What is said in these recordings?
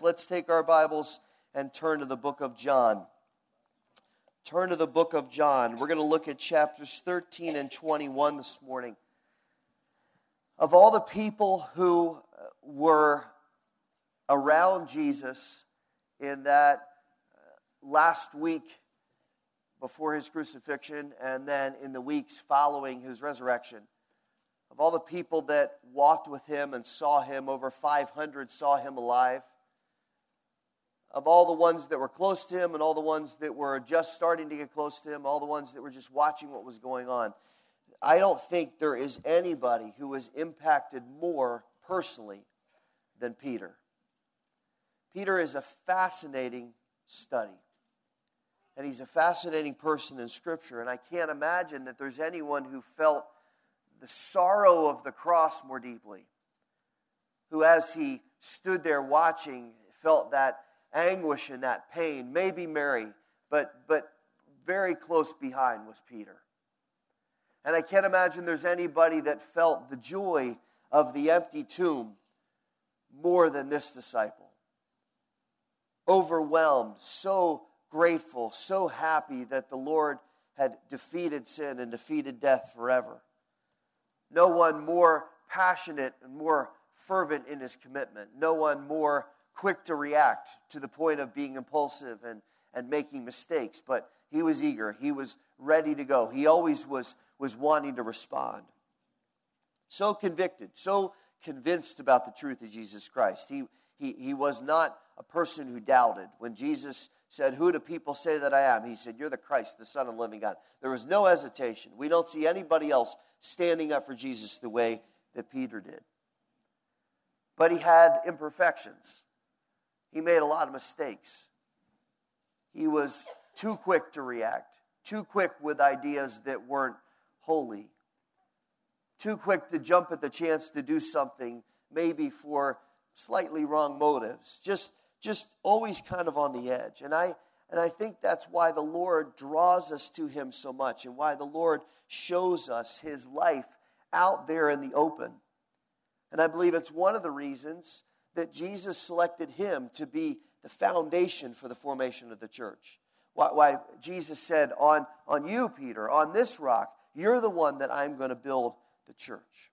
Let's take our Bibles and turn to the book of John. Turn to the book of John. We're going to look at chapters 13 and 21 this morning. Of all the people who were around Jesus in that uh, last week before his crucifixion and then in the weeks following his resurrection, of all the people that walked with him and saw him, over 500 saw him alive of all the ones that were close to him and all the ones that were just starting to get close to him, all the ones that were just watching what was going on. I don't think there is anybody who was impacted more personally than Peter. Peter is a fascinating study. And he's a fascinating person in Scripture. And I can't imagine that there's anyone who felt the sorrow of the cross more deeply. Who, as he stood there watching, felt that anguish and that pain. Maybe Mary, but, but very close behind was Peter. And I can't imagine there's anybody that felt the joy of the empty tomb more than this disciple. Overwhelmed, so grateful, so happy that the Lord had defeated sin and defeated death forever. No one more passionate and more fervent in his commitment. No one more quick to react to the point of being impulsive and, and making mistakes, but he was eager. He was ready to go. He always was, was wanting to respond. So convicted, so convinced about the truth of Jesus Christ. He, he, he was not a person who doubted. When Jesus said, Who do people say that I am? He said, You're the Christ, the Son of the living God. There was no hesitation. We don't see anybody else standing up for Jesus the way that Peter did. But he had imperfections. He made a lot of mistakes. He was too quick to react, too quick with ideas that weren't holy, too quick to jump at the chance to do something, maybe for slightly wrong motives. Just, just always kind of on the edge. And I, and I think that's why the Lord draws us to Him so much and why the Lord shows us His life out there in the open. And I believe it's one of the reasons that Jesus selected him to be the foundation for the formation of the church. Why, why Jesus said, on, on you, Peter, on this rock, you're the one that I'm going to build the church.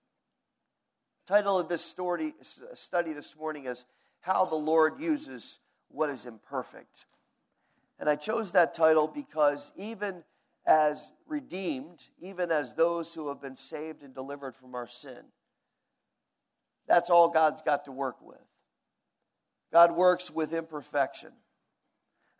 The title of this story, study this morning is How the Lord Uses What is Imperfect. And I chose that title because even as redeemed, even as those who have been saved and delivered from our sin, that's all God's got to work with. God works with imperfection.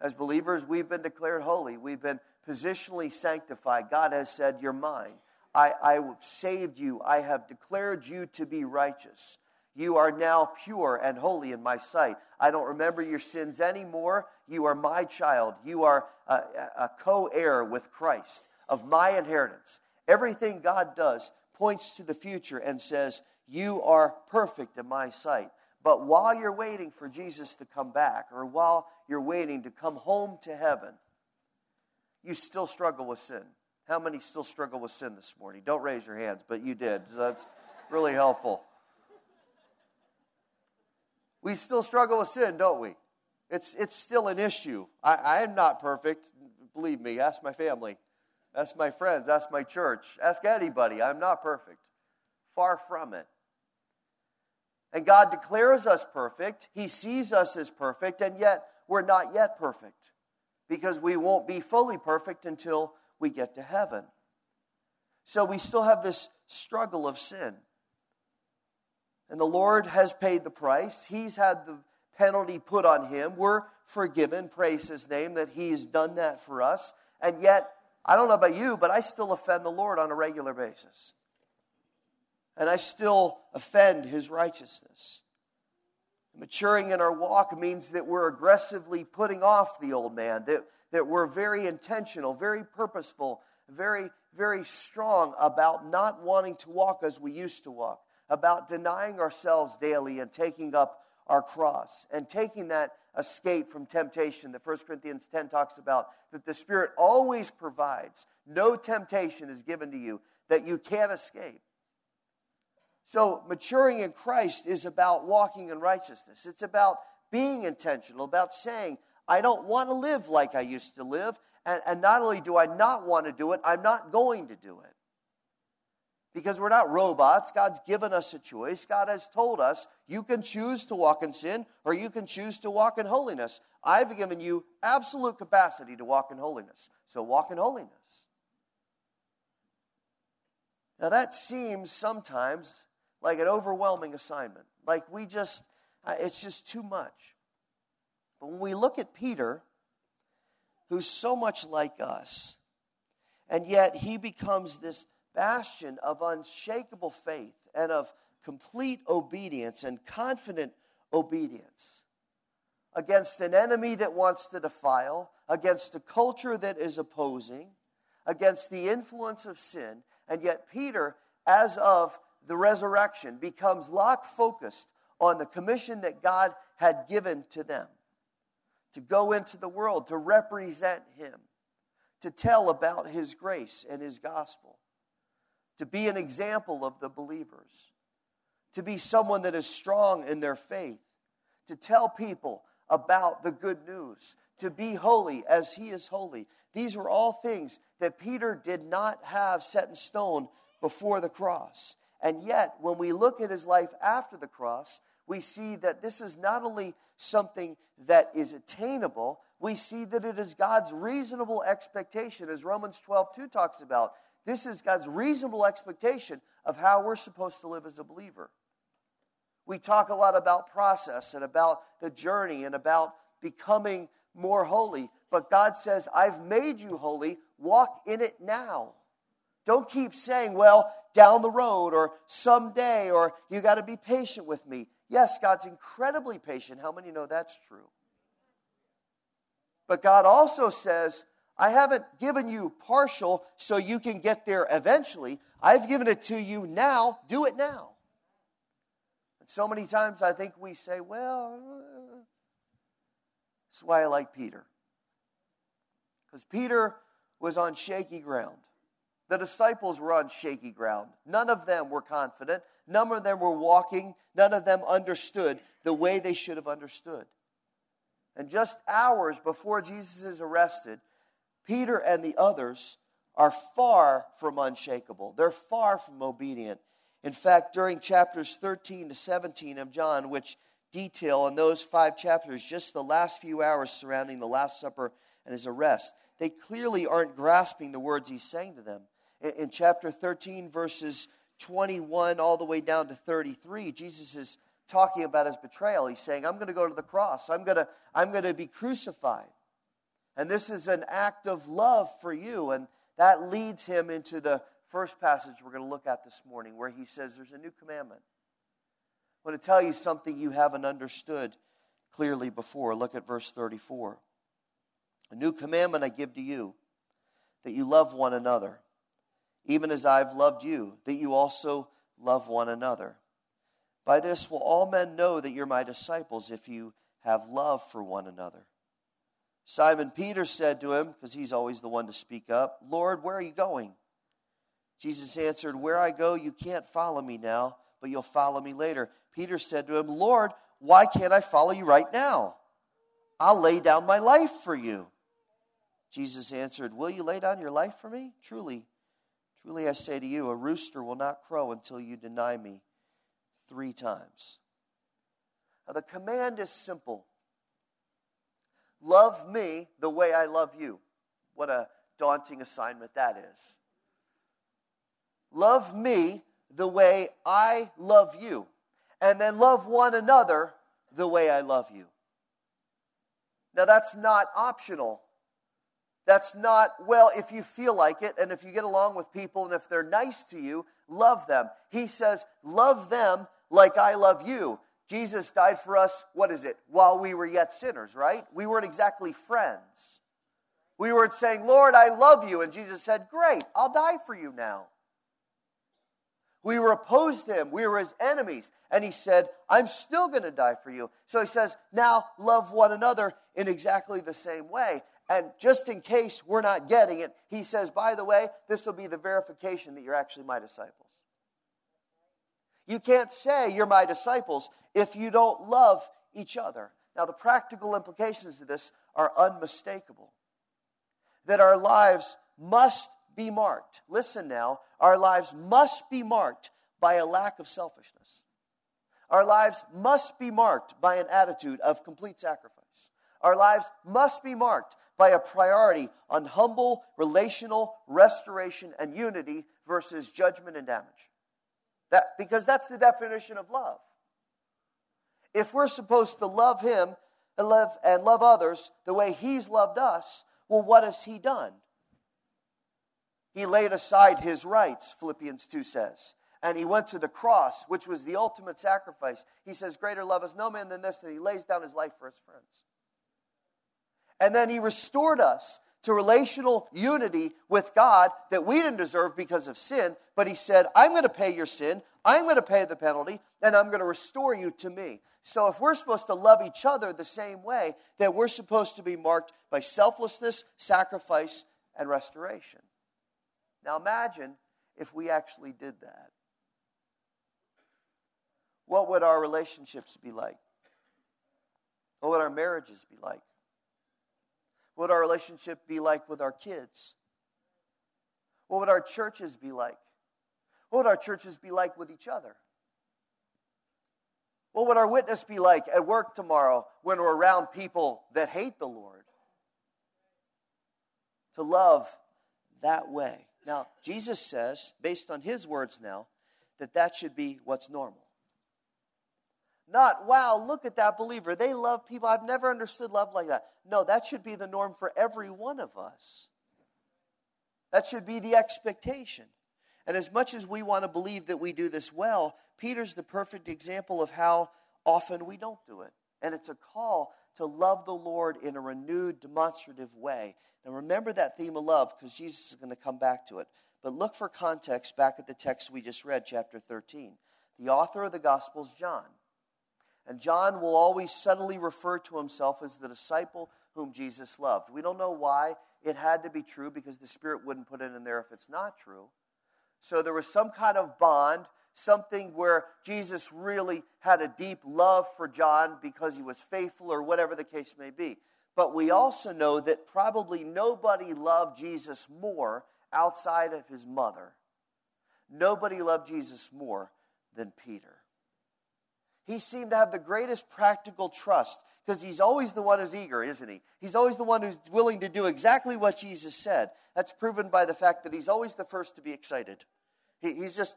As believers, we've been declared holy. We've been positionally sanctified. God has said, You're mine. I, I have saved you. I have declared you to be righteous. You are now pure and holy in my sight. I don't remember your sins anymore. You are my child. You are a, a co heir with Christ of my inheritance. Everything God does points to the future and says, You are perfect in my sight. But while you're waiting for Jesus to come back, or while you're waiting to come home to heaven, you still struggle with sin. How many still struggle with sin this morning? Don't raise your hands, but you did. That's really helpful. We still struggle with sin, don't we? It's, it's still an issue. I, I am not perfect. Believe me, ask my family, ask my friends, ask my church, ask anybody. I'm not perfect. Far from it. And God declares us perfect. He sees us as perfect, and yet we're not yet perfect because we won't be fully perfect until we get to heaven. So we still have this struggle of sin. And the Lord has paid the price. He's had the penalty put on him. We're forgiven, praise his name, that he's done that for us. And yet, I don't know about you, but I still offend the Lord on a regular basis and I still offend his righteousness. Maturing in our walk means that we're aggressively putting off the old man, that, that we're very intentional, very purposeful, very, very strong about not wanting to walk as we used to walk, about denying ourselves daily and taking up our cross, and taking that escape from temptation that 1 Corinthians 10 talks about, that the Spirit always provides. No temptation is given to you that you can't escape. So, maturing in Christ is about walking in righteousness. It's about being intentional, about saying, I don't want to live like I used to live. And, and not only do I not want to do it, I'm not going to do it. Because we're not robots. God's given us a choice. God has told us you can choose to walk in sin or you can choose to walk in holiness. I've given you absolute capacity to walk in holiness. So walk in holiness. Now, that seems sometimes like an overwhelming assignment. Like we just, uh, it's just too much. But when we look at Peter, who's so much like us, and yet he becomes this bastion of unshakable faith and of complete obedience and confident obedience against an enemy that wants to defile, against a culture that is opposing, against the influence of sin. And yet, Peter, as of the resurrection, becomes lock focused on the commission that God had given to them to go into the world, to represent Him, to tell about His grace and His gospel, to be an example of the believers, to be someone that is strong in their faith, to tell people about the good news, to be holy as He is holy. These were all things that Peter did not have set in stone before the cross. And yet, when we look at his life after the cross, we see that this is not only something that is attainable, we see that it is God's reasonable expectation, as Romans 12 2 talks about. This is God's reasonable expectation of how we're supposed to live as a believer. We talk a lot about process and about the journey and about becoming more holy, but God says, I've made you holy. Walk in it now. Don't keep saying, well, down the road or someday or you got to be patient with me. Yes, God's incredibly patient. How many know that's true? But God also says, I haven't given you partial so you can get there eventually. I've given it to you now. Do it now. And so many times I think we say, well, that's why I like Peter. Because Peter was on shaky ground. The disciples were on shaky ground. None of them were confident. None of them were walking. None of them understood the way they should have understood. And just hours before Jesus is arrested, Peter and the others are far from unshakable. They're far from obedient. In fact, during chapters 13 to 17 of John, which detail in those five chapters just the last few hours surrounding the Last Supper and his arrest, they clearly aren't grasping the words he's saying to them in chapter 13, verses 21 all the way down to 33, Jesus is talking about his betrayal. He's saying, I'm going to go to the cross, I'm going to, I'm going to be crucified. And this is an act of love for you. And that leads him into the first passage we're going to look at this morning, where he says, There's a new commandment. I want to tell you something you haven't understood clearly before. Look at verse 34. A new commandment I give to you, that you love one another even as I've loved you, that you also love one another. By this will all men know that you're my disciples if you have love for one another. Simon Peter said to him, because he's always the one to speak up, Lord, where are you going? Jesus answered, Where I go, you can't follow me now, but you'll follow me later. Peter said to him, Lord, why can't I follow you right now? I'll lay down my life for you. Jesus answered, Will you lay down your life for me? Truly, Truly I say to you, a rooster will not crow until you deny me three times. Now, the command is simple Love me the way I love you. What a daunting assignment that is. Love me the way I love you. And then love one another the way I love you. Now, that's not optional. That's not, well, if you feel like it and if you get along with people and if they're nice to you, love them. He says, love them like I love you. Jesus died for us, what is it, while we were yet sinners, right? We weren't exactly friends. We weren't saying, Lord, I love you. And Jesus said, Great, I'll die for you now. We were opposed to him. We were his enemies. And he said, I'm still going to die for you. So he says, Now love one another in exactly the same way. And just in case we're not getting it, he says, by the way, this will be the verification that you're actually my disciples. You can't say you're my disciples if you don't love each other. Now, the practical implications of this are unmistakable. That our lives must be marked. Listen now, our lives must be marked by a lack of selfishness. Our lives must be marked by an attitude of complete sacrifice. Our lives must be marked by a priority on humble relational restoration and unity versus judgment and damage. That, because that's the definition of love. If we're supposed to love Him and love, and love others the way He's loved us, well, what has He done? He laid aside His rights, Philippians 2 says, and He went to the cross, which was the ultimate sacrifice. He says, Greater love is no man than this, that He lays down His life for His friends. And then He restored us to relational unity with God that we didn't deserve because of sin, but He said, I'm going to pay your sin, I'm going to pay the penalty, and I'm going to restore you to me. So, if we're supposed to love each other the same way, then we're supposed to be marked by selflessness, sacrifice, and restoration. Now, imagine if we actually did that. What would our relationships be like? What would our marriages be like? What would our relationship be like with our kids? What would our churches be like? What would our churches be like with each other? What would our witness be like at work tomorrow when we're around people that hate the Lord? To love that way. Now, Jesus says, based on his words now, that that should be what's normal. Not, wow, look at that believer. They love people. I've never understood love like that. No, that should be the norm for every one of us. That should be the expectation. And as much as we want to believe that we do this well, Peter's the perfect example of how often we don't do it. And it's a call to love the Lord in a renewed, demonstrative way. Now remember that theme of love because Jesus is going to come back to it. But look for context back at the text we just read, chapter 13. The author of the Gospel is John. And John will always subtly refer to himself as the disciple whom Jesus loved. We don't know why it had to be true because the Spirit wouldn't put it in there if it's not true. So there was some kind of bond, something where Jesus really had a deep love for John because he was faithful or whatever the case may be. But we also know that probably nobody loved Jesus more outside of his mother. Nobody loved Jesus more than Peter. He seemed to have the greatest practical trust because he's always the one who's eager, isn't he? He's always the one who's willing to do exactly what Jesus said. That's proven by the fact that he's always the first to be excited. He, he's just,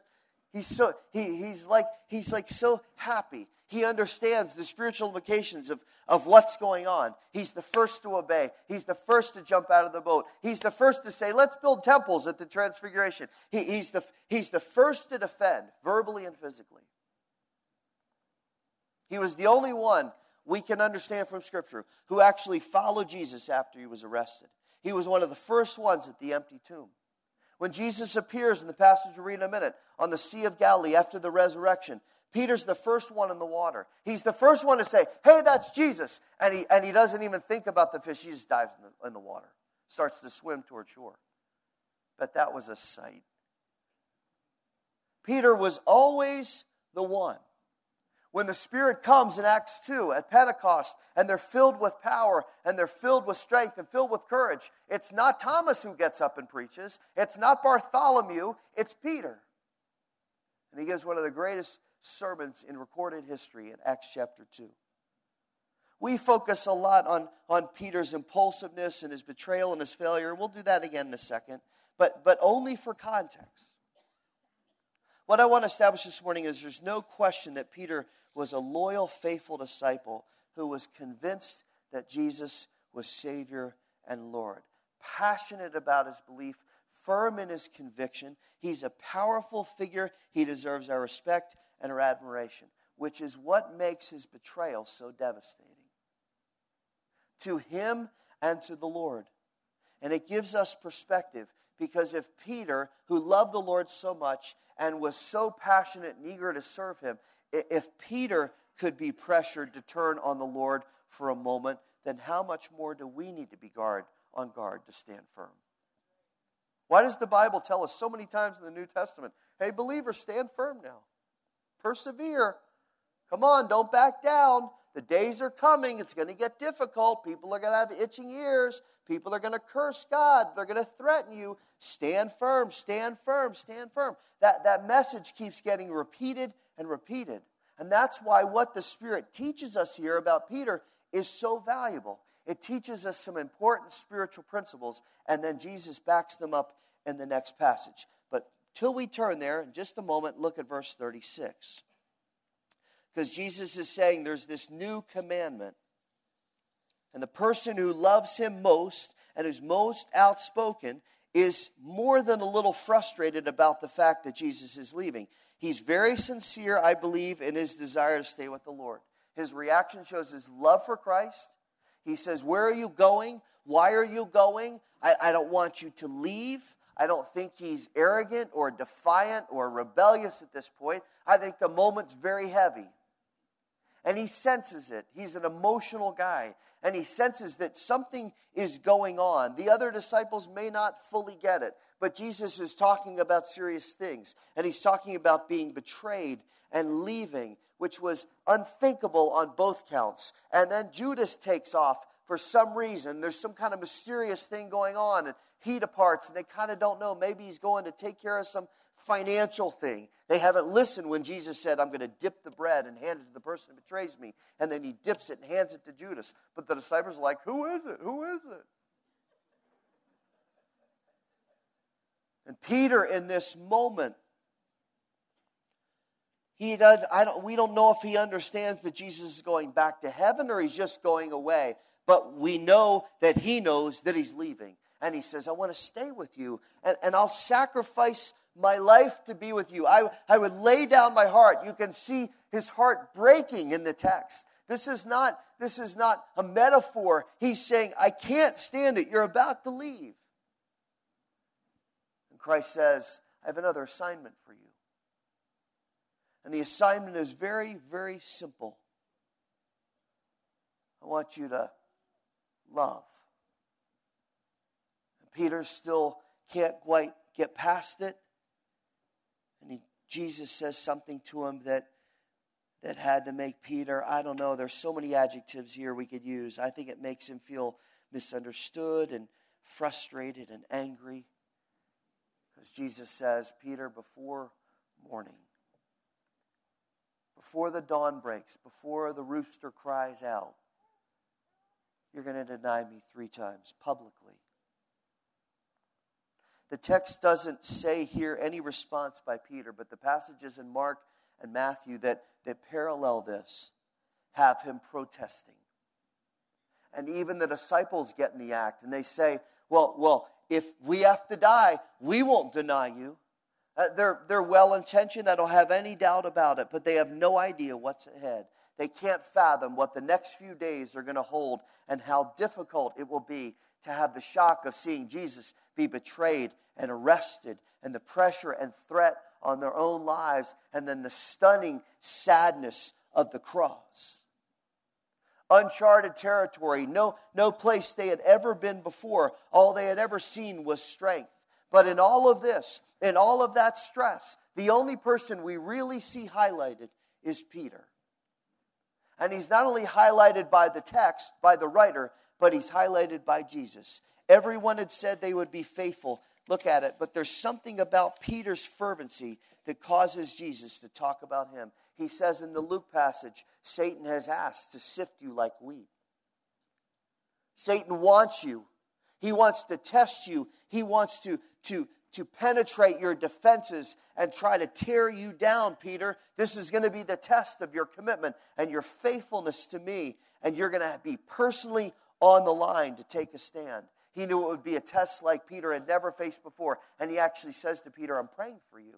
he's so, he, he's like, he's like so happy. He understands the spiritual implications of, of what's going on. He's the first to obey. He's the first to jump out of the boat. He's the first to say, let's build temples at the transfiguration. He, he's, the, he's the first to defend, verbally and physically. He was the only one we can understand from Scripture who actually followed Jesus after he was arrested. He was one of the first ones at the empty tomb. When Jesus appears in the passage we'll read in a minute on the Sea of Galilee after the resurrection, Peter's the first one in the water. He's the first one to say, Hey, that's Jesus. And he, and he doesn't even think about the fish, he just dives in the, in the water, starts to swim toward shore. But that was a sight. Peter was always the one when the Spirit comes in Acts 2 at Pentecost and they're filled with power and they're filled with strength and filled with courage, it's not Thomas who gets up and preaches. It's not Bartholomew, it's Peter. And he gives one of the greatest sermons in recorded history in Acts chapter 2. We focus a lot on, on Peter's impulsiveness and his betrayal and his failure. We'll do that again in a second, but, but only for context. What I want to establish this morning is there's no question that Peter was a loyal, faithful disciple who was convinced that Jesus was Savior and Lord. Passionate about his belief, firm in his conviction. He's a powerful figure. He deserves our respect and our admiration, which is what makes his betrayal so devastating to him and to the Lord. And it gives us perspective because if Peter, who loved the Lord so much and was so passionate and eager to serve him, if Peter could be pressured to turn on the Lord for a moment, then how much more do we need to be guard on guard to stand firm? Why does the Bible tell us so many times in the New Testament, hey, believers, stand firm now? Persevere. Come on, don't back down. The days are coming. It's going to get difficult. People are going to have itching ears. People are going to curse God. They're going to threaten you. Stand firm, stand firm, stand firm. That, that message keeps getting repeated and repeated. And that's why what the Spirit teaches us here about Peter is so valuable. It teaches us some important spiritual principles, and then Jesus backs them up in the next passage. But till we turn there, in just a moment, look at verse 36. Because Jesus is saying there's this new commandment. And the person who loves him most and who's most outspoken is more than a little frustrated about the fact that Jesus is leaving. He's very sincere, I believe, in his desire to stay with the Lord. His reaction shows his love for Christ. He says, Where are you going? Why are you going? I, I don't want you to leave. I don't think he's arrogant or defiant or rebellious at this point. I think the moment's very heavy. And he senses it. He's an emotional guy. And he senses that something is going on. The other disciples may not fully get it. But Jesus is talking about serious things. And he's talking about being betrayed and leaving, which was unthinkable on both counts. And then Judas takes off for some reason. There's some kind of mysterious thing going on. And he departs, and they kind of don't know. Maybe he's going to take care of some financial thing. They haven't listened when Jesus said, I'm going to dip the bread and hand it to the person who betrays me. And then he dips it and hands it to Judas. But the disciples are like, Who is it? Who is it? And Peter, in this moment, he does, I don't, we don't know if he understands that Jesus is going back to heaven or he's just going away. But we know that he knows that he's leaving. And he says, I want to stay with you, and, and I'll sacrifice my life to be with you. I, I would lay down my heart. You can see his heart breaking in the text. This is not, this is not a metaphor. He's saying, I can't stand it. You're about to leave. And Christ says, I have another assignment for you. And the assignment is very, very simple. I want you to love. And Peter still can't quite get past it. Jesus says something to him that, that had to make Peter, I don't know, there's so many adjectives here we could use. I think it makes him feel misunderstood and frustrated and angry. Because Jesus says, Peter, before morning, before the dawn breaks, before the rooster cries out, you're going to deny me three times publicly. The text doesn't say here any response by Peter, but the passages in Mark and Matthew that, that parallel this have him protesting. And even the disciples get in the act and they say, Well, well, if we have to die, we won't deny you. Uh, they're, they're well intentioned, I don't have any doubt about it, but they have no idea what's ahead. They can't fathom what the next few days are going to hold and how difficult it will be to have the shock of seeing Jesus be betrayed and arrested, and the pressure and threat on their own lives, and then the stunning sadness of the cross. Uncharted territory, no, no place they had ever been before. All they had ever seen was strength. But in all of this, in all of that stress, the only person we really see highlighted is Peter. And he's not only highlighted by the text, by the writer, but he's highlighted by Jesus. Everyone had said they would be faithful. Look at it. But there's something about Peter's fervency that causes Jesus to talk about him. He says in the Luke passage Satan has asked to sift you like wheat. Satan wants you. He wants to test you. He wants to, to, to penetrate your defenses and try to tear you down, Peter. This is going to be the test of your commitment and your faithfulness to me. And you're going to be personally on the line to take a stand. He knew it would be a test like Peter had never faced before. And he actually says to Peter, I'm praying for you.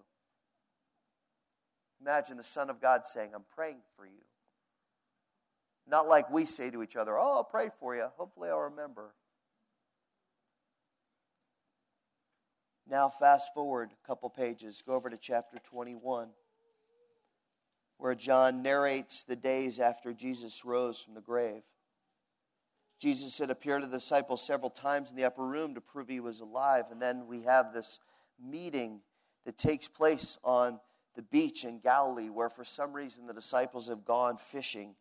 Imagine the Son of God saying, I'm praying for you. Not like we say to each other, Oh, I'll pray for you. Hopefully, I'll remember. Now, fast forward a couple pages. Go over to chapter 21, where John narrates the days after Jesus rose from the grave. Jesus had appeared to the disciples several times in the upper room to prove he was alive. And then we have this meeting that takes place on the beach in Galilee, where for some reason the disciples have gone fishing.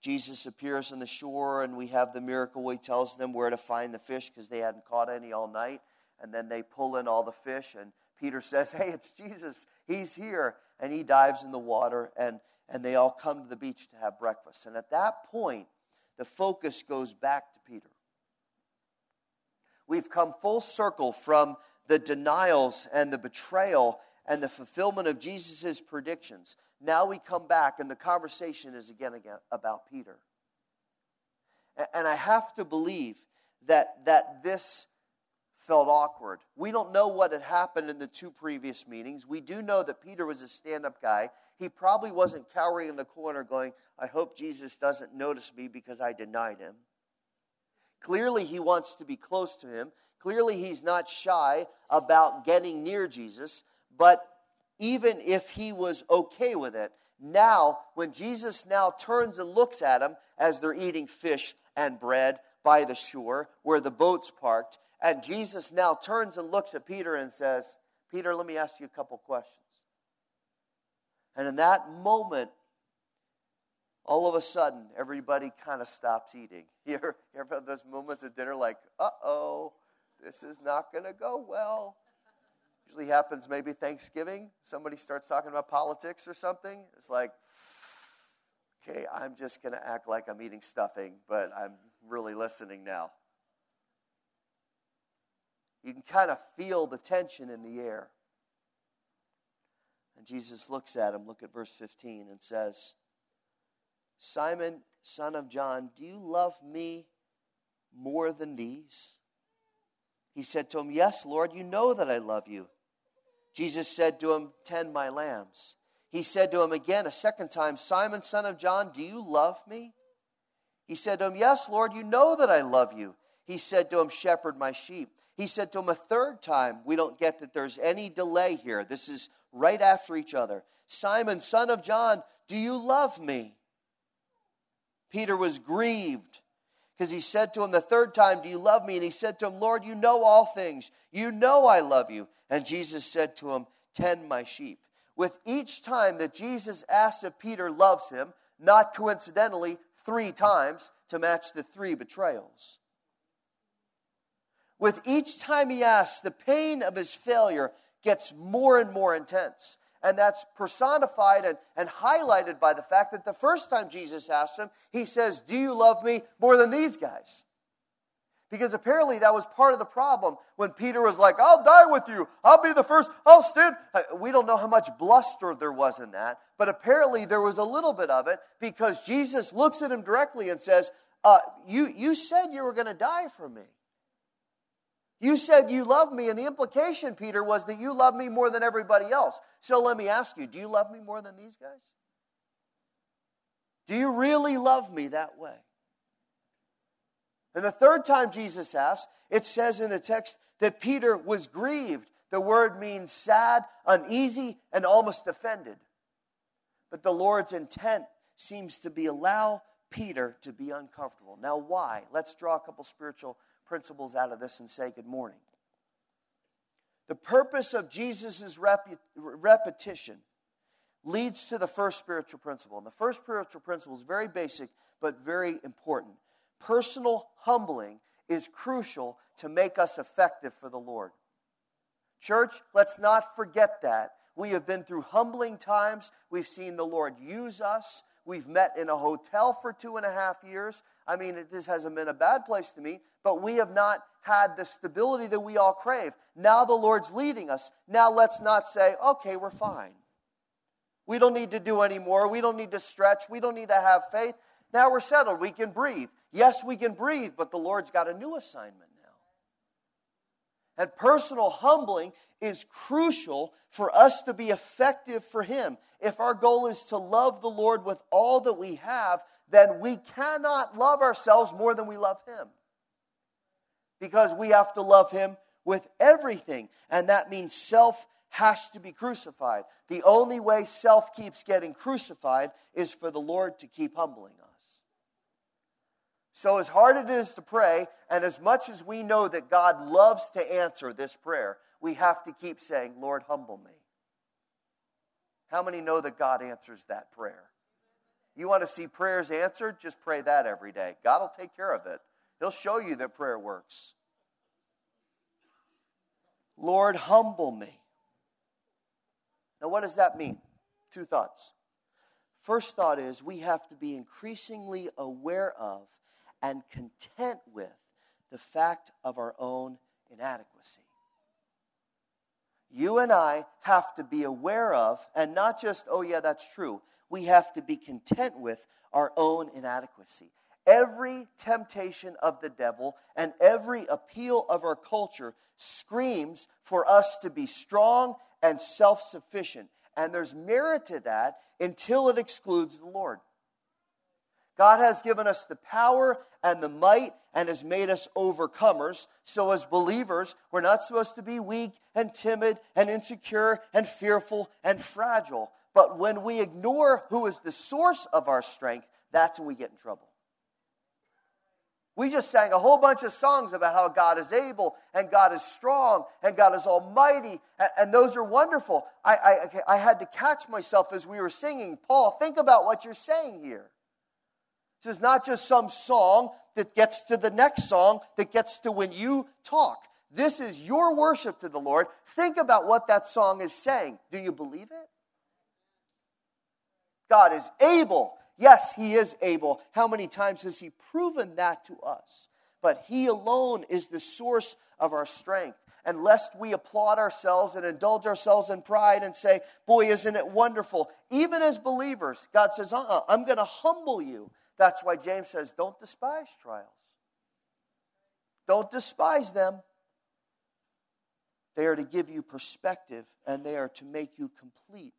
Jesus appears on the shore, and we have the miracle where he tells them where to find the fish because they hadn't caught any all night. And then they pull in all the fish, and Peter says, Hey, it's Jesus. He's here. And he dives in the water, and, and they all come to the beach to have breakfast. And at that point, the focus goes back to Peter. We've come full circle from the denials and the betrayal and the fulfillment of Jesus' predictions. Now we come back, and the conversation is again, again about Peter. And I have to believe that, that this felt awkward. We don't know what had happened in the two previous meetings. We do know that Peter was a stand up guy. He probably wasn't cowering in the corner going, I hope Jesus doesn't notice me because I denied him. Clearly, he wants to be close to him. Clearly, he's not shy about getting near Jesus. But even if he was okay with it, now, when Jesus now turns and looks at him as they're eating fish and bread by the shore where the boat's parked, and Jesus now turns and looks at Peter and says, Peter, let me ask you a couple questions. And in that moment, all of a sudden, everybody kind of stops eating. You ever, you ever have those moments at dinner like, uh oh, this is not going to go well? Usually happens maybe Thanksgiving. Somebody starts talking about politics or something. It's like, okay, I'm just going to act like I'm eating stuffing, but I'm really listening now. You can kind of feel the tension in the air. And Jesus looks at him, look at verse 15, and says, Simon, son of John, do you love me more than these? He said to him, Yes, Lord, you know that I love you. Jesus said to him, Tend my lambs. He said to him again a second time, Simon, son of John, do you love me? He said to him, Yes, Lord, you know that I love you. He said to him, Shepherd my sheep. He said to him a third time, we don't get that there's any delay here. This is right after each other. Simon, son of John, do you love me? Peter was grieved because he said to him the third time, Do you love me? And he said to him, Lord, you know all things. You know I love you. And Jesus said to him, Tend my sheep. With each time that Jesus asks if Peter loves him, not coincidentally, three times to match the three betrayals. With each time he asks, the pain of his failure gets more and more intense. And that's personified and, and highlighted by the fact that the first time Jesus asked him, he says, Do you love me more than these guys? Because apparently that was part of the problem when Peter was like, I'll die with you. I'll be the first. I'll stand. Uh, we don't know how much bluster there was in that, but apparently there was a little bit of it because Jesus looks at him directly and says, uh, you, you said you were going to die for me. You said you love me, and the implication, Peter, was that you love me more than everybody else. So let me ask you do you love me more than these guys? Do you really love me that way? And the third time Jesus asked, it says in the text that Peter was grieved. The word means sad, uneasy, and almost offended. But the Lord's intent seems to be allow Peter to be uncomfortable. Now, why? Let's draw a couple spiritual principles out of this and say good morning. The purpose of Jesus' rep- repetition leads to the first spiritual principle. And the first spiritual principle is very basic but very important. Personal humbling is crucial to make us effective for the Lord. Church, let's not forget that. We have been through humbling times. We've seen the Lord use us. We've met in a hotel for two and a half years. I mean, this hasn't been a bad place to meet, but we have not had the stability that we all crave. Now the Lord's leading us. Now let's not say, okay, we're fine. We don't need to do any more. We don't need to stretch. We don't need to have faith. Now we're settled. We can breathe. Yes, we can breathe, but the Lord's got a new assignment now. And personal humbling is crucial for us to be effective for Him. If our goal is to love the Lord with all that we have, then we cannot love ourselves more than we love Him. Because we have to love Him with everything. And that means self has to be crucified. The only way self keeps getting crucified is for the Lord to keep humbling us. So, as hard it is to pray, and as much as we know that God loves to answer this prayer, we have to keep saying, Lord, humble me. How many know that God answers that prayer? You want to see prayers answered? Just pray that every day. God will take care of it. He'll show you that prayer works. Lord, humble me. Now, what does that mean? Two thoughts. First thought is we have to be increasingly aware of and content with the fact of our own inadequacy. You and I have to be aware of, and not just, oh, yeah, that's true. We have to be content with our own inadequacy. Every temptation of the devil and every appeal of our culture screams for us to be strong and self sufficient. And there's merit to that until it excludes the Lord. God has given us the power and the might and has made us overcomers. So, as believers, we're not supposed to be weak and timid and insecure and fearful and fragile. But when we ignore who is the source of our strength, that's when we get in trouble. We just sang a whole bunch of songs about how God is able and God is strong and God is almighty, and, and those are wonderful. I, I, I had to catch myself as we were singing. Paul, think about what you're saying here. This is not just some song that gets to the next song that gets to when you talk. This is your worship to the Lord. Think about what that song is saying. Do you believe it? God is able Yes, He is able. How many times has He proven that to us? But He alone is the source of our strength. And lest we applaud ourselves and indulge ourselves in pride and say, Boy, isn't it wonderful? Even as believers, God says, Uh uh-uh, uh, i am going to humble you. That's why James says, Don't despise trials. Don't despise them. They are to give you perspective and they are to make you complete.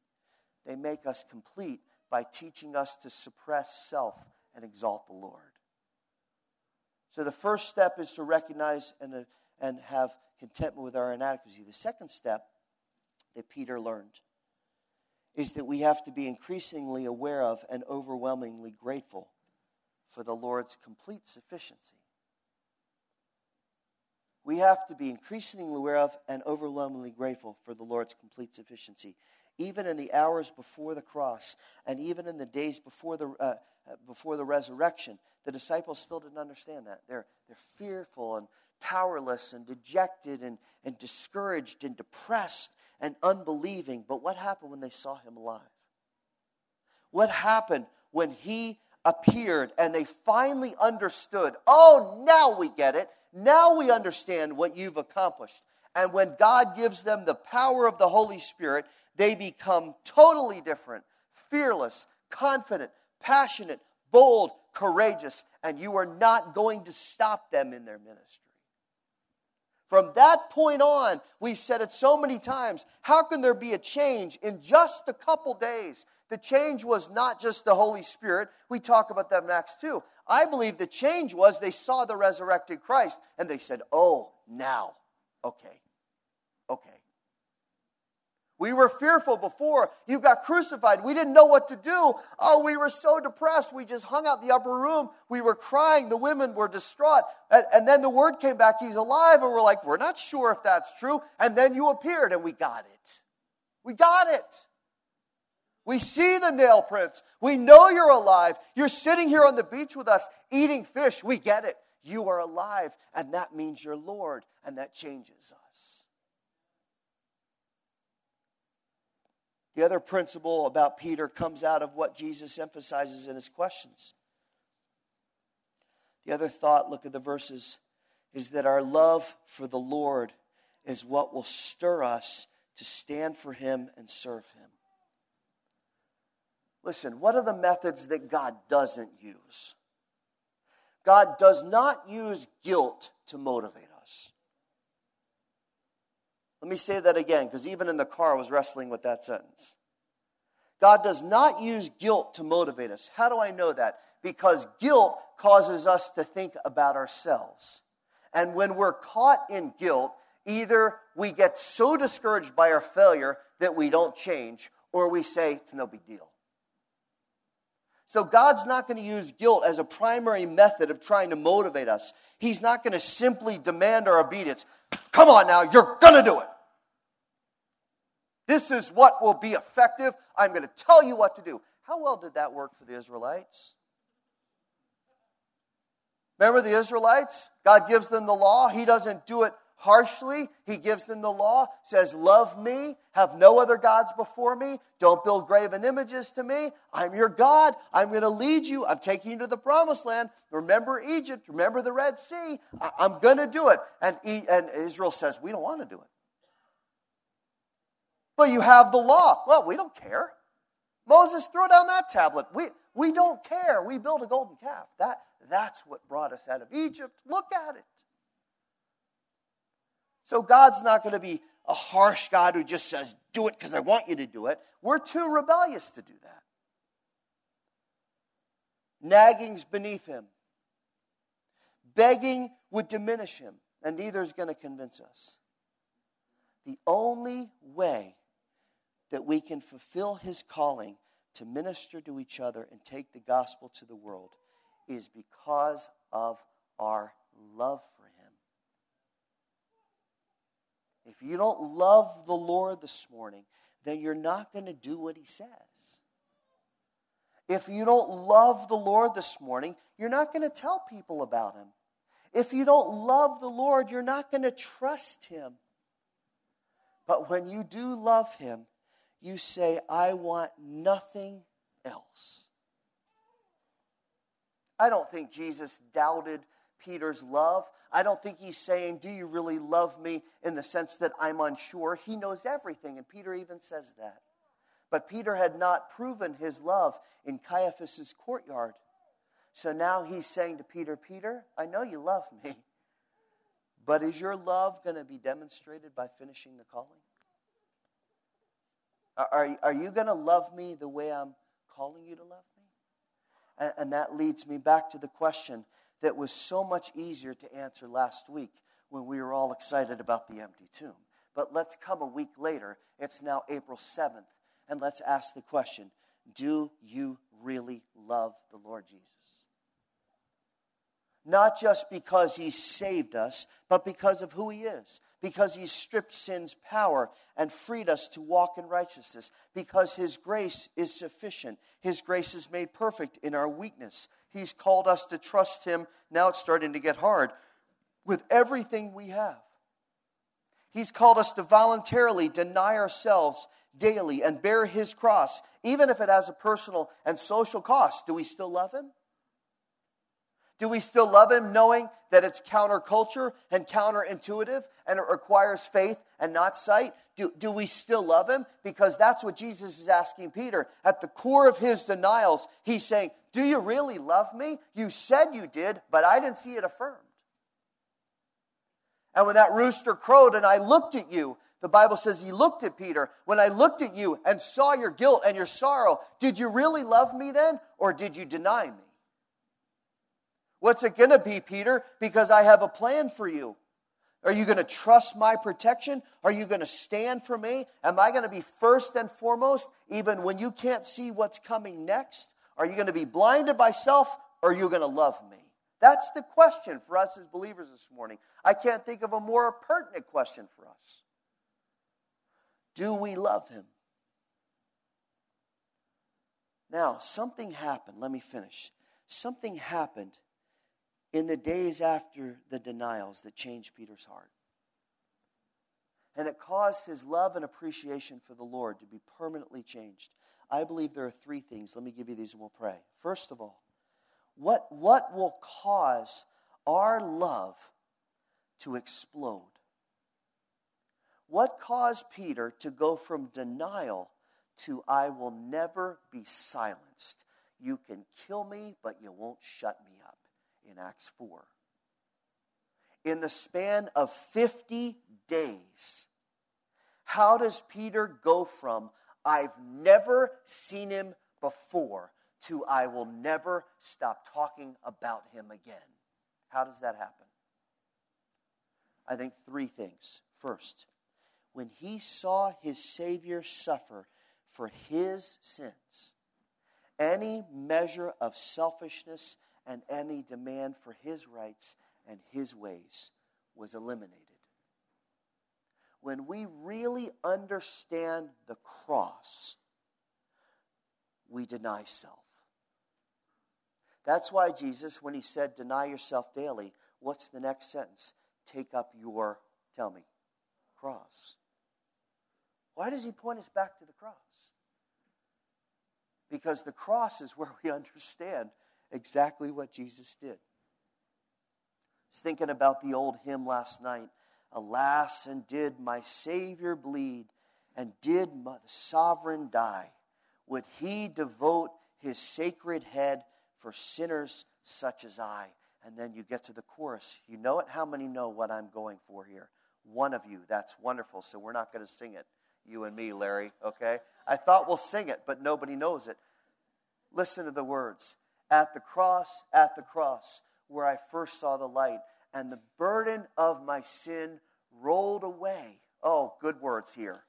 They make us complete by teaching us to suppress self and exalt the Lord. So the first step is to recognize and, uh, and have contentment with our inadequacy. The second step that Peter learned is that we have to be increasingly aware of and overwhelmingly grateful for the Lord's complete sufficiency. We have to be increasingly aware of and overwhelmingly grateful for the Lord's complete sufficiency even in the hours before the cross and even in the days before the, uh, before the resurrection, the disciples still didn't understand that. They're, they're fearful and powerless and dejected and, and discouraged and depressed and unbelieving. But what happened when they saw him alive? What happened when he appeared and they finally understood? Oh, now we get it. Now we understand what you've accomplished. And when God gives them the power of the Holy Spirit, they become totally different, fearless, confident, passionate, bold, courageous, and you are not going to stop them in their ministry. From that point on, we've said it so many times how can there be a change in just a couple days? The change was not just the Holy Spirit. We talk about that in Acts 2. I believe the change was they saw the resurrected Christ and they said, Oh, now. Okay. Okay. We were fearful before. You got crucified. We didn't know what to do. Oh, we were so depressed. We just hung out in the upper room. We were crying. The women were distraught. And, and, then the word came back, he's alive. And we're like, we're not sure if that's true. And then you appeared and we got it. We got it. We see the nail prints. We know you're alive. You're sitting here on the beach with us eating fish. We get it. You are alive. And that means you're Lord. And that changes us. The other principle about Peter comes out of what Jesus emphasizes in his questions. The other thought, look at the verses, is that our love for the Lord is what will stir us to stand for him and serve him. Listen, what are the methods that God doesn't use? God does not use guilt to motivate. Let me say that again, because even in the car I was wrestling with that sentence. God does not use guilt to motivate us. How do I know that? Because guilt causes us to think about ourselves. And when we're caught in guilt, either we get so discouraged by our failure that we don't change, or we say it's no big deal. So God's not going to use guilt as a primary method of trying to motivate us. He's not going to simply demand our obedience. Come on now, you're going to do it. This is what will be effective. I'm going to tell you what to do. How well did that work for the Israelites? Remember the Israelites? God gives them the law. He doesn't do it harshly. He gives them the law, says, Love me, have no other gods before me, don't build graven images to me. I'm your God. I'm going to lead you. I'm taking you to the promised land. Remember Egypt. Remember the Red Sea. I- am going to do it. And, and Israel says, We don't want to do it. But you have the law. Well, we don't care. Moses, throw down that tablet. We, we don't care. We build a golden calf. That, that's what brought us out of Egypt. Look at it. So God's not going to be a harsh God who just says, do it because I want you to do it. We're too rebellious to do that. Nagging's beneath him. Begging would diminish him, and neither is going to convince us. The only way that we can fulfill his calling to minister to each other and take the gospel to the world is because of our love for him. If you don't love the Lord this morning, then you're not going to do what he says. If you don't love the Lord this morning, you're not going to tell people about him. If you don't love the Lord, you're not going to trust him. But when you do love him, you say, I want nothing else. I don't think Jesus doubted Peter's love. I don't think he's saying, Do you really love me in the sense that I'm unsure? He knows everything, and Peter even says that. But Peter had not proven his love in Caiaphas's courtyard. So now he's saying to Peter, Peter, I know you love me, but is your love going to be demonstrated by finishing the calling? Are, are you going to love me the way I'm calling you to love me? And, and that leads me back to the question that was so much easier to answer last week when we were all excited about the empty tomb. But let's come a week later. It's now April 7th. And let's ask the question Do you really love the Lord Jesus? Not just because he saved us, but because of who he is because he stripped sin's power and freed us to walk in righteousness, because his grace is sufficient. His grace is made perfect in our weakness. He's called us to trust him. Now it's starting to get hard with everything we have. He's called us to voluntarily deny ourselves daily and bear his cross, even if it has a personal and social cost. Do we still love him? Do we still love him knowing that it's counterculture and counterintuitive and it requires faith and not sight? Do, do we still love him? Because that's what Jesus is asking Peter. At the core of his denials, he's saying, Do you really love me? You said you did, but I didn't see it affirmed. And when that rooster crowed and I looked at you, the Bible says he looked at Peter. When I looked at you and saw your guilt and your sorrow, did you really love me then, or did you deny me? What's it going to be, Peter? Because I have a plan for you. Are you going to trust my protection? Are you going to stand for me? Am I going to be first and foremost, even when you can't see what's coming next? Are you going to be blinded by self, or are you going to love me? That's the question for us as believers this morning. I can't think of a more pertinent question for us. Do we love him? Now, something happened. Let me finish. Something happened in the days after the denials that changed Peter's heart. And it caused his love and appreciation for the Lord to be permanently changed. I believe there are three things. Let me give you these and we'll pray. First of all, what, what will cause our love to explode? What caused Peter to go from denial to I will never be silenced? You can kill me, but you won't shut me in Acts 4. In the span of 50 days, how does Peter go from, I've never seen him before, to I will never stop talking about him again? How does that happen? I think three things. First, when he saw his Savior suffer for his sins, any measure of selfishness and any demand for his rights and his ways was eliminated. When we really understand the cross, we deny self. That's why Jesus, when he said, deny yourself daily, what's the next sentence? Take up your, tell me, cross. Why does he point us back to the cross? Because the cross is where we understand exactly what Jesus did. I was thinking about the old hymn last night. Alas, and did my Savior bleed, and did my, the sovereign die? Would he devote his sacred head for sinners such as I? And then you get to the chorus. You know it? How many know what I'm going for here? One of you. That's wonderful. So we're not going to sing it, you and me, Larry, okay? I thought we'll sing it, but nobody knows it. Listen to the words At the cross, at the cross, where I first saw the light, and the burden of my sin rolled away. Oh, good words here.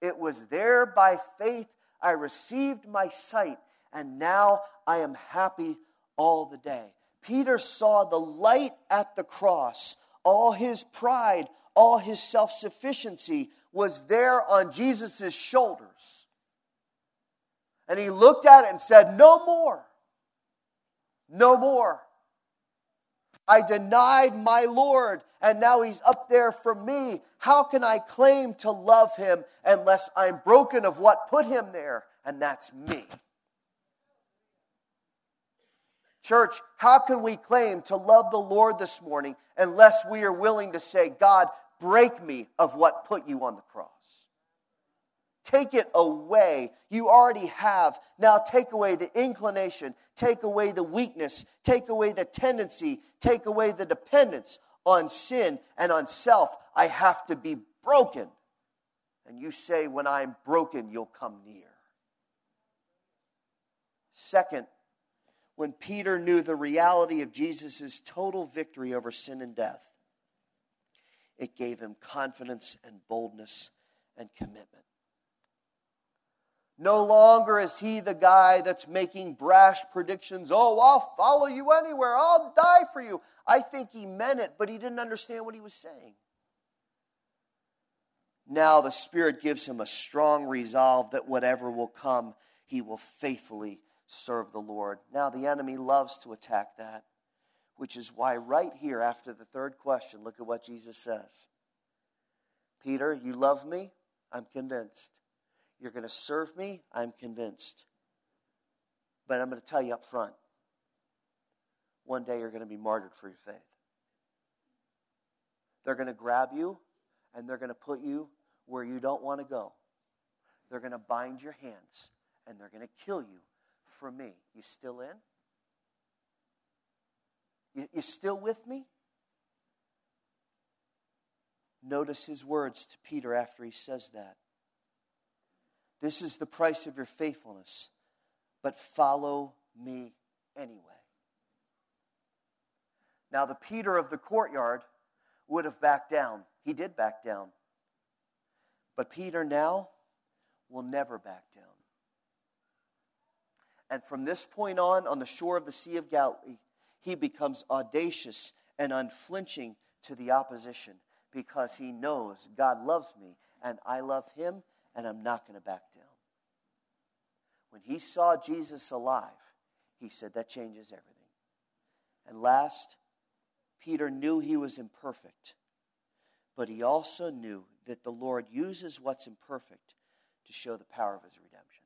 It was there by faith I received my sight, and now I am happy all the day. Peter saw the light at the cross. All his pride, all his self sufficiency was there on Jesus' shoulders. And he looked at it and said, No more. No more. I denied my Lord, and now he's up there for me. How can I claim to love him unless I'm broken of what put him there? And that's me. Church, how can we claim to love the Lord this morning unless we are willing to say, God, break me of what put you on the cross? Take it away. You already have. Now take away the inclination, take away the weakness, take away the tendency, take away the dependence on sin and on self. I have to be broken. And you say, when I'm broken, you'll come near. Second, when Peter knew the reality of Jesus' total victory over sin and death, it gave him confidence and boldness and commitment. No longer is he the guy that's making brash predictions. Oh, I'll follow you anywhere. I'll die for you. I think he meant it, but he didn't understand what he was saying. Now the Spirit gives him a strong resolve that whatever will come, he will faithfully serve the Lord. Now, the enemy loves to attack that, which is why, right here after the third question, look at what Jesus says Peter, you love me? I'm convinced. You're going to serve me? I'm convinced. But I'm going to tell you up front one day you're going to be martyred for your faith. They're going to grab you and they're going to put you where you don't want to go. They're going to bind your hands and they're going to kill you for me. You still in? You, you still with me? Notice his words to Peter after he says that. This is the price of your faithfulness, but follow me anyway. Now, the Peter of the courtyard would have backed down. He did back down. But Peter now will never back down. And from this point on, on the shore of the Sea of Galilee, he becomes audacious and unflinching to the opposition because he knows God loves me and I love him and I'm not going to back down. When he saw Jesus alive, he said, That changes everything. And last, Peter knew he was imperfect, but he also knew that the Lord uses what's imperfect to show the power of his redemption.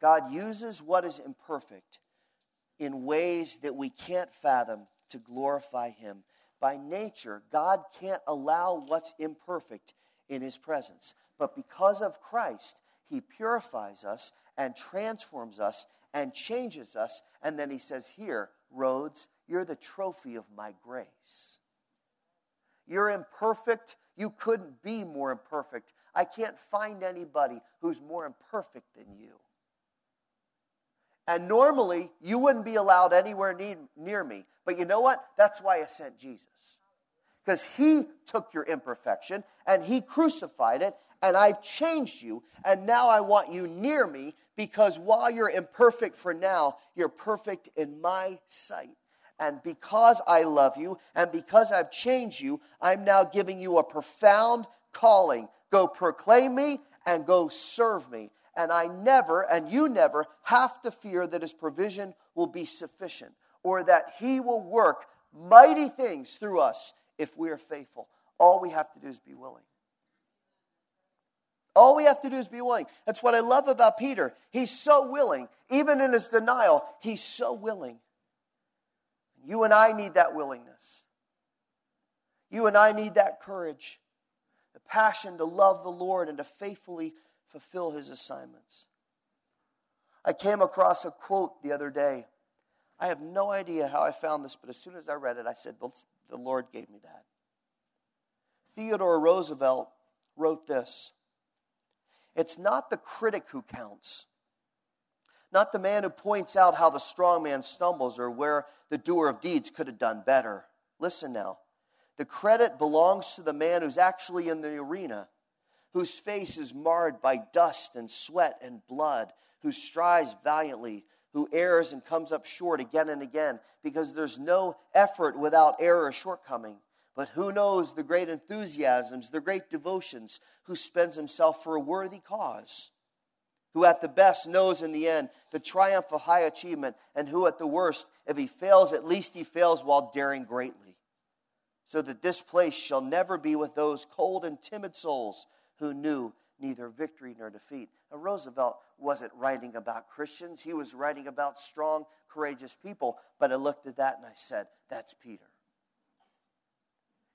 God uses what is imperfect in ways that we can't fathom to glorify Him. By nature, God can't allow what's imperfect in His presence. But because of Christ, He purifies us and transforms us and changes us. And then He says, Here, Rhodes, you're the trophy of my grace. You're imperfect. You couldn't be more imperfect. I can't find anybody who's more imperfect than you. And normally, you wouldn't be allowed anywhere near me. But you know what? That's why I sent Jesus. Because he took your imperfection and he crucified it, and I've changed you. And now I want you near me because while you're imperfect for now, you're perfect in my sight. And because I love you and because I've changed you, I'm now giving you a profound calling. Go proclaim me and go serve me. And I never, and you never, have to fear that his provision will be sufficient or that he will work mighty things through us if we are faithful. All we have to do is be willing. All we have to do is be willing. That's what I love about Peter. He's so willing. Even in his denial, he's so willing. You and I need that willingness. You and I need that courage, the passion to love the Lord and to faithfully fulfill his assignments. I came across a quote the other day. I have no idea how I found this, but as soon as I read it, I said, The Lord gave me that. Theodore Roosevelt wrote this It's not the critic who counts, not the man who points out how the strong man stumbles or where the doer of deeds could have done better. Listen now. The credit belongs to the man who's actually in the arena, whose face is marred by dust and sweat and blood, who strives valiantly, who errs and comes up short again and again, because there's no effort without error or shortcoming. But who knows the great enthusiasms, the great devotions, who spends himself for a worthy cause? Who at the best knows in the end the triumph of high achievement, and who at the worst, if he fails, at least he fails while daring greatly. So that this place shall never be with those cold and timid souls who knew neither victory nor defeat. Now, Roosevelt wasn't writing about Christians, he was writing about strong, courageous people. But I looked at that and I said, That's Peter.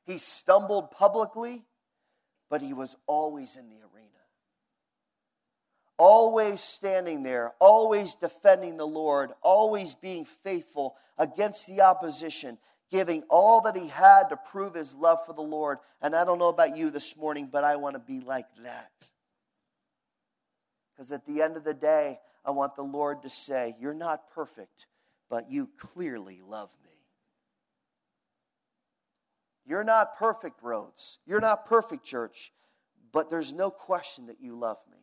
He stumbled publicly, but he was always in the arena. Always standing there, always defending the Lord, always being faithful against the opposition, giving all that he had to prove his love for the Lord. And I don't know about you this morning, but I want to be like that. Because at the end of the day, I want the Lord to say, You're not perfect, but you clearly love me. You're not perfect, Rhodes. You're not perfect, church. But there's no question that you love me.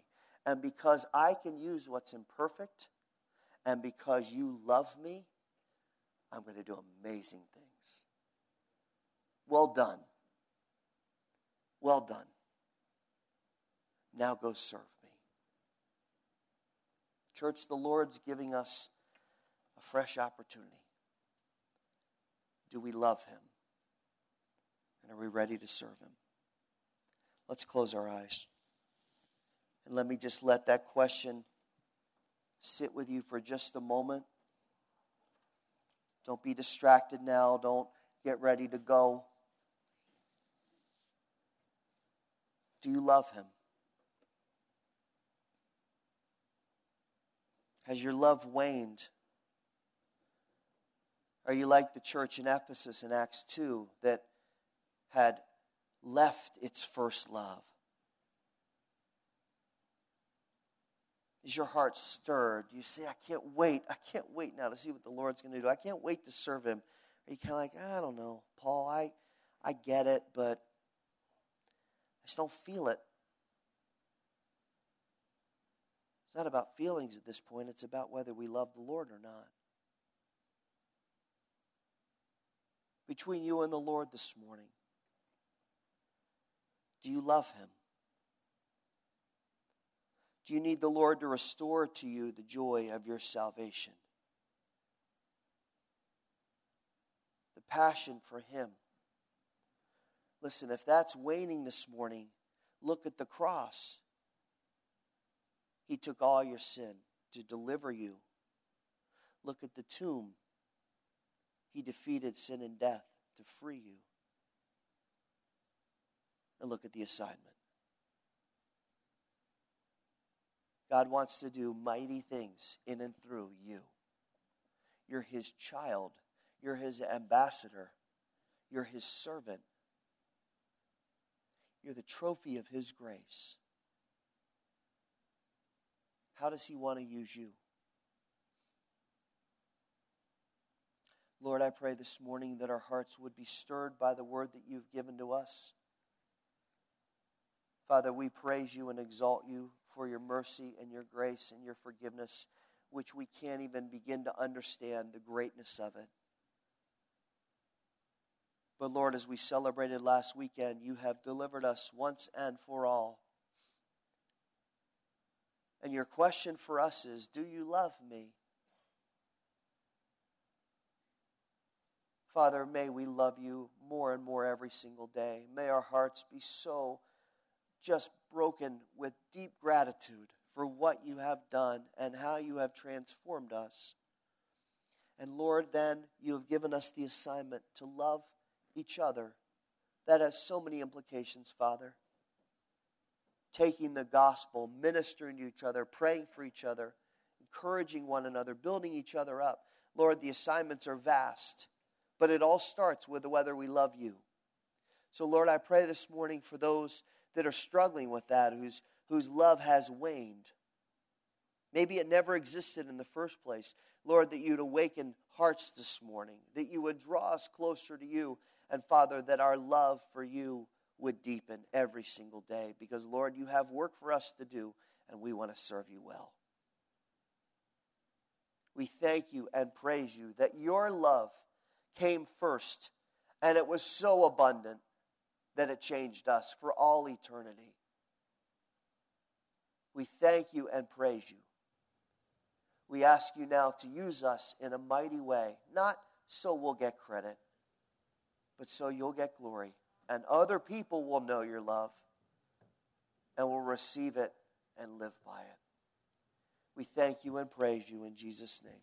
And because I can use what's imperfect, and because you love me, I'm going to do amazing things. Well done. Well done. Now go serve. Church, the Lord's giving us a fresh opportunity. Do we love Him? And are we ready to serve Him? Let's close our eyes. And let me just let that question sit with you for just a moment. Don't be distracted now. Don't get ready to go. Do you love Him? Has your love waned? Are you like the church in Ephesus in Acts 2 that had left its first love? Is your heart stirred? Do you say, I can't wait. I can't wait now to see what the Lord's going to do. I can't wait to serve Him. Are you kind of like, I don't know, Paul, I, I get it, but I just don't feel it. It's not about feelings at this point, it's about whether we love the Lord or not. Between you and the Lord this morning, do you love Him? Do you need the Lord to restore to you the joy of your salvation? The passion for Him. Listen, if that's waning this morning, look at the cross. He took all your sin to deliver you. Look at the tomb. He defeated sin and death to free you and look at the assignment. God wants to do mighty things in and through you. You're his child, you're his ambassador, you're his servant, you're the trophy of his grace. How does he want to use you? Lord, I pray this morning that our hearts would be stirred by the word that you've given to us. Father, we praise you and exalt you for your mercy and your grace and your forgiveness, which we can't even begin to understand the greatness of it. But Lord, as we celebrated last weekend, you have delivered us once and for all. And your question for us is Do you love me? Father, may we love you more and more every single day. May our hearts be so just broken with deep gratitude for what you have done and how you have transformed us. And Lord, then you have given us the assignment to love each other. That has so many implications, Father. Taking the gospel, ministering to each other, praying for each other, encouraging one another, building each other up. Lord, the assignments are vast, but it all starts with whether we love you. So, Lord, I pray this morning for those that are struggling with that, whose, whose love has waned. Maybe it never existed in the first place. Lord, that you'd awaken hearts this morning, that you would draw us closer to you, and Father, that our love for you would deepen every single day. Because, Lord, you have work for us to do, and we want to serve you well. We thank you and praise you that your love came first, and it was so abundant that it changed us for all eternity. We thank you and praise you. We ask you now to use us in a mighty way, not so we'll get credit, but so you'll get glory. And other people will know your love and will receive it and live by it. We thank you and praise you in Jesus' name.